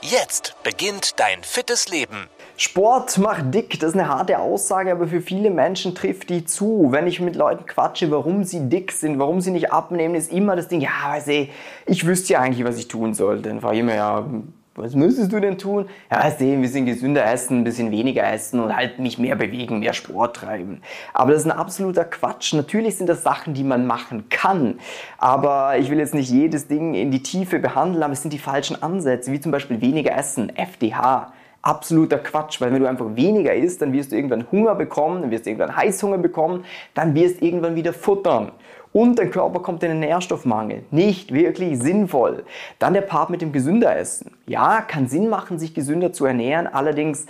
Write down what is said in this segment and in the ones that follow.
Jetzt beginnt dein fittes Leben. Sport macht dick, das ist eine harte Aussage, aber für viele Menschen trifft die zu. Wenn ich mit Leuten quatsche, warum sie dick sind, warum sie nicht abnehmen, ist immer das Ding, ja, weiß ich, ich wüsste ja eigentlich, was ich tun sollte. Dann frage ich immer, ja, was müsstest du denn tun? Ja, sehen, wir sind gesünder essen, ein bisschen weniger essen und halt mich mehr bewegen, mehr Sport treiben. Aber das ist ein absoluter Quatsch. Natürlich sind das Sachen, die man machen kann. Aber ich will jetzt nicht jedes Ding in die Tiefe behandeln, aber es sind die falschen Ansätze, wie zum Beispiel weniger essen, FDH absoluter Quatsch, weil wenn du einfach weniger isst, dann wirst du irgendwann Hunger bekommen, dann wirst du irgendwann Heißhunger bekommen, dann wirst du irgendwann wieder futtern und dein Körper kommt in einen Nährstoffmangel. Nicht wirklich sinnvoll. Dann der Part mit dem gesünder Essen. Ja, kann Sinn machen, sich gesünder zu ernähren, allerdings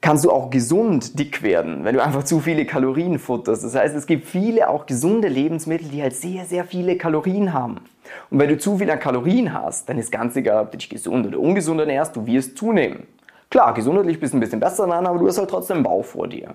kannst du auch gesund dick werden, wenn du einfach zu viele Kalorien futterst. Das heißt, es gibt viele auch gesunde Lebensmittel, die halt sehr, sehr viele Kalorien haben. Und wenn du zu viel an Kalorien hast, dann ist ganz egal, ob du dich gesund oder ungesund ernährst, du wirst zunehmen. Klar, gesundheitlich bist du ein bisschen besser dran, aber du hast halt trotzdem einen Bauch vor dir.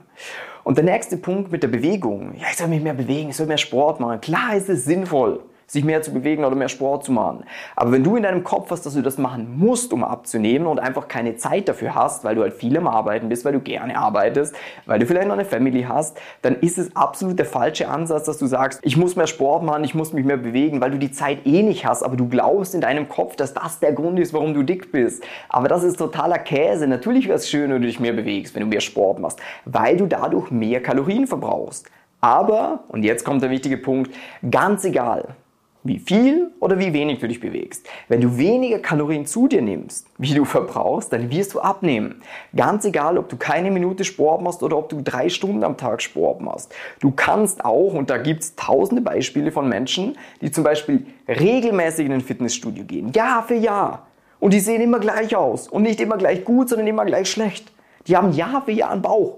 Und der nächste Punkt mit der Bewegung. Ja, ich soll mich mehr bewegen, ich soll mehr Sport machen. Klar ist es sinnvoll sich mehr zu bewegen oder mehr Sport zu machen. Aber wenn du in deinem Kopf hast, dass du das machen musst, um abzunehmen und einfach keine Zeit dafür hast, weil du halt viel am Arbeiten bist, weil du gerne arbeitest, weil du vielleicht noch eine Family hast, dann ist es absolut der falsche Ansatz, dass du sagst, ich muss mehr Sport machen, ich muss mich mehr bewegen, weil du die Zeit eh nicht hast, aber du glaubst in deinem Kopf, dass das der Grund ist, warum du dick bist. Aber das ist totaler Käse. Natürlich wäre es schön, wenn du dich mehr bewegst, wenn du mehr Sport machst, weil du dadurch mehr Kalorien verbrauchst. Aber, und jetzt kommt der wichtige Punkt, ganz egal, wie viel oder wie wenig du dich bewegst. Wenn du weniger Kalorien zu dir nimmst, wie du verbrauchst, dann wirst du abnehmen. Ganz egal, ob du keine Minute Sport machst oder ob du drei Stunden am Tag Sport machst. Du kannst auch, und da gibt es tausende Beispiele von Menschen, die zum Beispiel regelmäßig in ein Fitnessstudio gehen, Jahr für Jahr. Und die sehen immer gleich aus. Und nicht immer gleich gut, sondern immer gleich schlecht. Die haben Jahr für Jahr einen Bauch.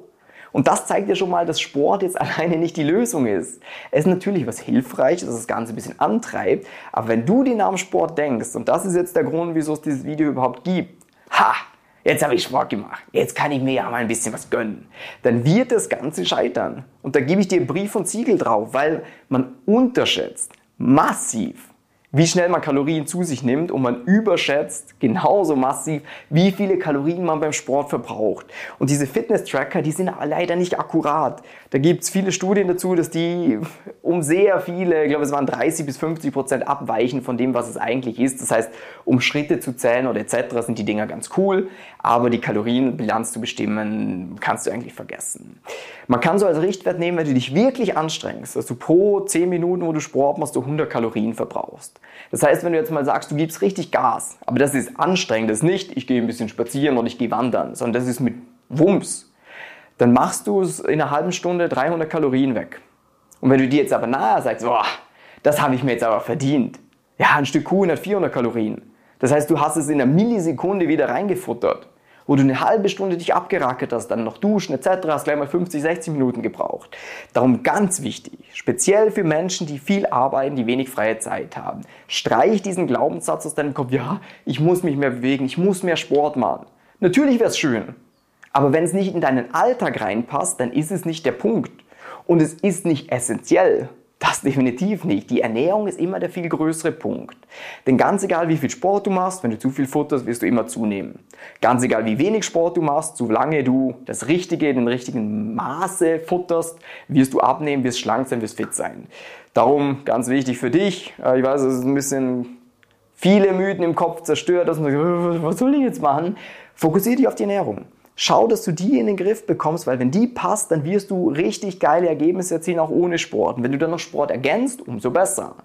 Und das zeigt ja schon mal, dass Sport jetzt alleine nicht die Lösung ist. Es ist natürlich was Hilfreiches, das das Ganze ein bisschen antreibt, aber wenn du den Namen Sport denkst, und das ist jetzt der Grund, wieso es dieses Video überhaupt gibt, ha, jetzt habe ich Sport gemacht, jetzt kann ich mir ja mal ein bisschen was gönnen, dann wird das Ganze scheitern. Und da gebe ich dir Brief und Siegel drauf, weil man unterschätzt massiv, wie schnell man Kalorien zu sich nimmt und man überschätzt genauso massiv, wie viele Kalorien man beim Sport verbraucht. Und diese Fitness-Tracker, die sind leider nicht akkurat. Da gibt es viele Studien dazu, dass die um sehr viele, ich glaube es waren 30 bis 50 Prozent abweichen von dem, was es eigentlich ist. Das heißt, um Schritte zu zählen oder etc. sind die Dinger ganz cool, aber die Kalorienbilanz zu bestimmen, kannst du eigentlich vergessen. Man kann so als Richtwert nehmen, wenn du dich wirklich anstrengst, dass du pro 10 Minuten, wo du Sport machst, du 100 Kalorien verbrauchst. Das heißt, wenn du jetzt mal sagst, du gibst richtig Gas, aber das ist anstrengend, das ist nicht, ich gehe ein bisschen spazieren oder ich gehe wandern, sondern das ist mit Wumms, dann machst du es in einer halben Stunde 300 Kalorien weg. Und wenn du dir jetzt aber nahe sagst, boah, das habe ich mir jetzt aber verdient. Ja, ein Stück Kuchen hat 400 Kalorien. Das heißt, du hast es in einer Millisekunde wieder reingefuttert wo du eine halbe Stunde dich abgerackert hast, dann noch duschen etc., hast gleich mal 50, 60 Minuten gebraucht. Darum ganz wichtig, speziell für Menschen, die viel arbeiten, die wenig freie Zeit haben, streich diesen Glaubenssatz aus deinem Kopf, ja, ich muss mich mehr bewegen, ich muss mehr Sport machen. Natürlich wäre es schön, aber wenn es nicht in deinen Alltag reinpasst, dann ist es nicht der Punkt. Und es ist nicht essentiell. Das definitiv nicht. Die Ernährung ist immer der viel größere Punkt. Denn ganz egal, wie viel Sport du machst, wenn du zu viel futterst, wirst du immer zunehmen. Ganz egal, wie wenig Sport du machst, solange du das Richtige, den richtigen Maße futterst, wirst du abnehmen, wirst schlank sein, wirst fit sein. Darum ganz wichtig für dich. Äh, ich weiß, es ist ein bisschen viele Mythen im Kopf zerstört, dass man sagt, was soll ich jetzt machen? Fokussiere dich auf die Ernährung. Schau, dass du die in den Griff bekommst, weil wenn die passt, dann wirst du richtig geile Ergebnisse erzielen, auch ohne Sport. Und wenn du dann noch Sport ergänzt, umso besser.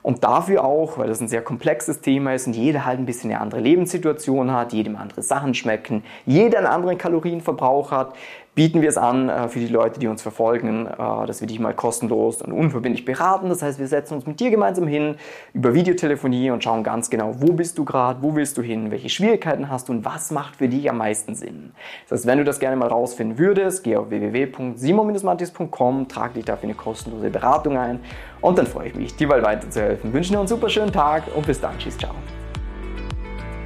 Und dafür auch, weil das ein sehr komplexes Thema ist und jeder halt ein bisschen eine andere Lebenssituation hat, jedem andere Sachen schmecken, jeder einen anderen Kalorienverbrauch hat, bieten wir es an äh, für die Leute, die uns verfolgen, äh, dass wir dich mal kostenlos und unverbindlich beraten. Das heißt, wir setzen uns mit dir gemeinsam hin über Videotelefonie und schauen ganz genau, wo bist du gerade, wo willst du hin, welche Schwierigkeiten hast du und was macht für dich am meisten Sinn. Das heißt, wenn du das gerne mal rausfinden würdest, geh auf www.simon-mantis.com, trag dich dafür eine kostenlose Beratung ein und dann freue ich mich, dir mal weiterzuhelfen. Wünsche dir einen super schönen Tag und bis dann. Tschüss, ciao.